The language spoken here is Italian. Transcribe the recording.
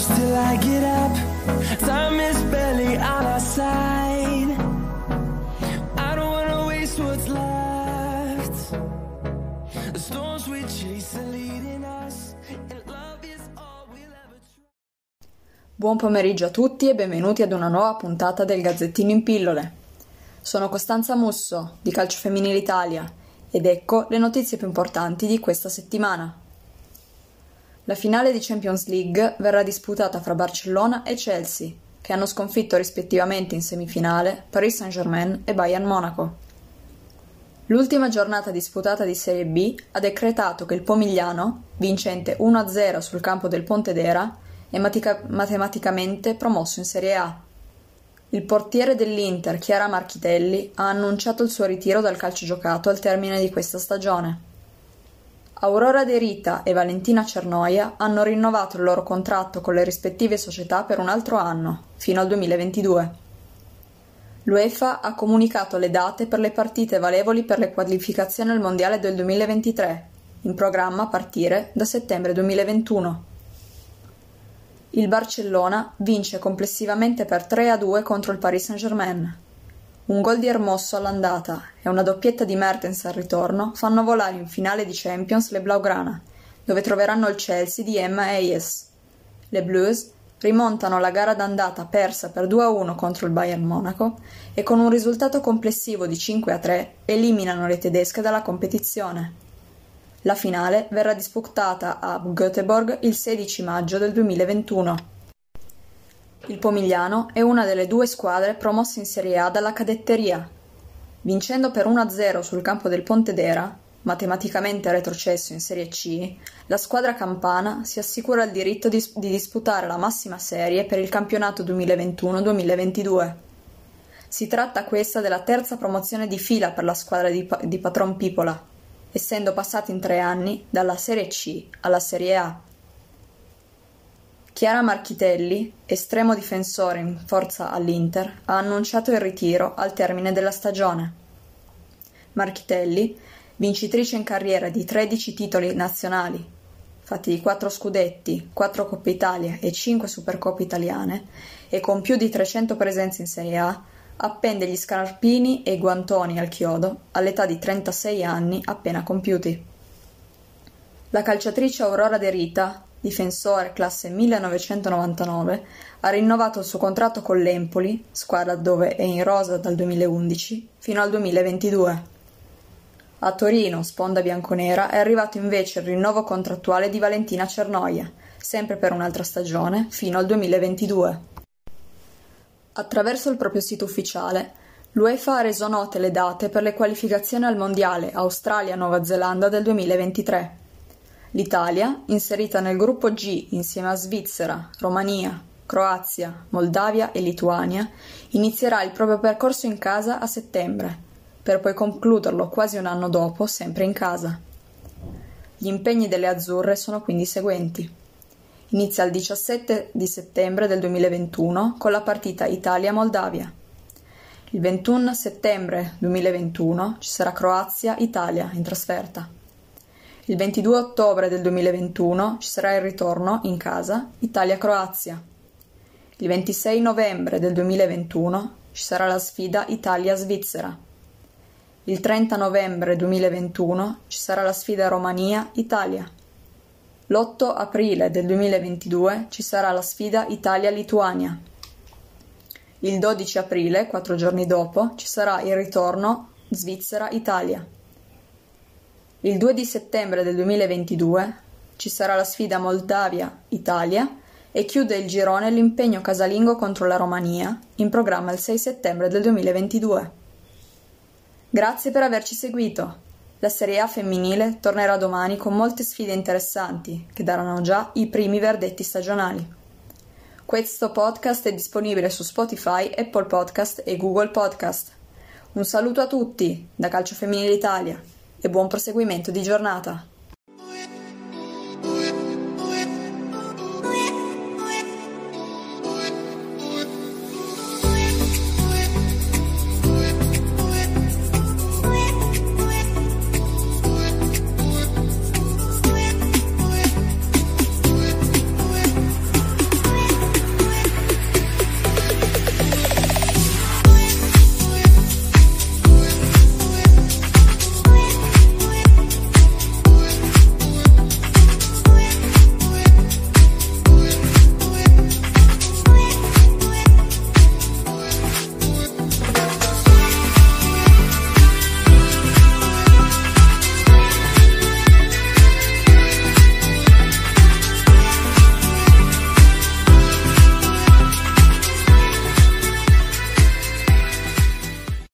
close till I get up. Time is barely on our side. I don't wanna waste what's left. The storms we chase are leading us, and love is all we'll ever. Buon pomeriggio a tutti e benvenuti ad una nuova puntata del Gazzettino in pillole. Sono Costanza Musso di Calcio Femminile Italia ed ecco le notizie più importanti di questa settimana. La finale di Champions League verrà disputata fra Barcellona e Chelsea, che hanno sconfitto rispettivamente in semifinale Paris Saint-Germain e Bayern Monaco. L'ultima giornata disputata di Serie B ha decretato che il Pomigliano, vincente 1-0 sul campo del Pontedera, è matica- matematicamente promosso in Serie A. Il portiere dell'Inter, Chiara Marchitelli, ha annunciato il suo ritiro dal calcio giocato al termine di questa stagione. Aurora De Rita e Valentina Cernoia hanno rinnovato il loro contratto con le rispettive società per un altro anno, fino al 2022. L'UEFA ha comunicato le date per le partite valevoli per le qualificazioni al Mondiale del 2023, in programma a partire da settembre 2021. Il Barcellona vince complessivamente per 3 a 2 contro il Paris Saint-Germain. Un gol di Hermoso all'andata e una doppietta di Mertens al ritorno fanno volare in finale di Champions le Blaugrana, dove troveranno il Chelsea di Emma Hayes. Le Blues rimontano la gara d'andata persa per 2 a 1 contro il Bayern Monaco e con un risultato complessivo di 5 a 3 eliminano le tedesche dalla competizione. La finale verrà disputata a Göteborg il 16 maggio del 2021. Il Pomigliano è una delle due squadre promosse in Serie A dalla cadetteria. Vincendo per 1-0 sul campo del Pontedera, matematicamente retrocesso in Serie C, la squadra campana si assicura il diritto di, di disputare la massima serie per il campionato 2021-2022. Si tratta questa della terza promozione di fila per la squadra di, di Patron Pipola, essendo passati in tre anni dalla Serie C alla Serie A. Chiara Marchitelli, estremo difensore in forza all'Inter, ha annunciato il ritiro al termine della stagione. Marchitelli, vincitrice in carriera di 13 titoli nazionali, fatti di 4 scudetti, 4 Coppe Italia e 5 Supercoppe italiane, e con più di 300 presenze in Serie A, appende gli scarpini e i guantoni al chiodo all'età di 36 anni appena compiuti. La calciatrice Aurora De Rita, difensore classe 1999, ha rinnovato il suo contratto con l'Empoli, squadra dove è in rosa dal 2011, fino al 2022. A Torino, sponda bianconera, è arrivato invece il rinnovo contrattuale di Valentina Cernoia, sempre per un'altra stagione, fino al 2022. Attraverso il proprio sito ufficiale, l'UEFA ha reso note le date per le qualificazioni al Mondiale Australia-Nuova Zelanda del 2023. L'Italia, inserita nel gruppo G insieme a Svizzera, Romania, Croazia, Moldavia e Lituania, inizierà il proprio percorso in casa a settembre, per poi concluderlo quasi un anno dopo, sempre in casa. Gli impegni delle azzurre sono quindi i seguenti. Inizia il 17 di settembre del 2021 con la partita Italia-Moldavia. Il 21 settembre 2021 ci sarà Croazia-Italia in trasferta. Il 22 ottobre del 2021 ci sarà il ritorno in casa Italia-Croazia. Il 26 novembre del 2021 ci sarà la sfida Italia-Svizzera. Il 30 novembre 2021 ci sarà la sfida Romania-Italia. L'8 aprile del 2022 ci sarà la sfida Italia-Lituania. Il 12 aprile, quattro giorni dopo, ci sarà il ritorno Svizzera-Italia. Il 2 di settembre del 2022 ci sarà la sfida Moldavia-Italia e chiude il girone l'impegno casalingo contro la Romania, in programma il 6 settembre del 2022. Grazie per averci seguito. La Serie A femminile tornerà domani con molte sfide interessanti che daranno già i primi verdetti stagionali. Questo podcast è disponibile su Spotify, Apple Podcast e Google Podcast. Un saluto a tutti da Calcio Femminile Italia e buon proseguimento di giornata.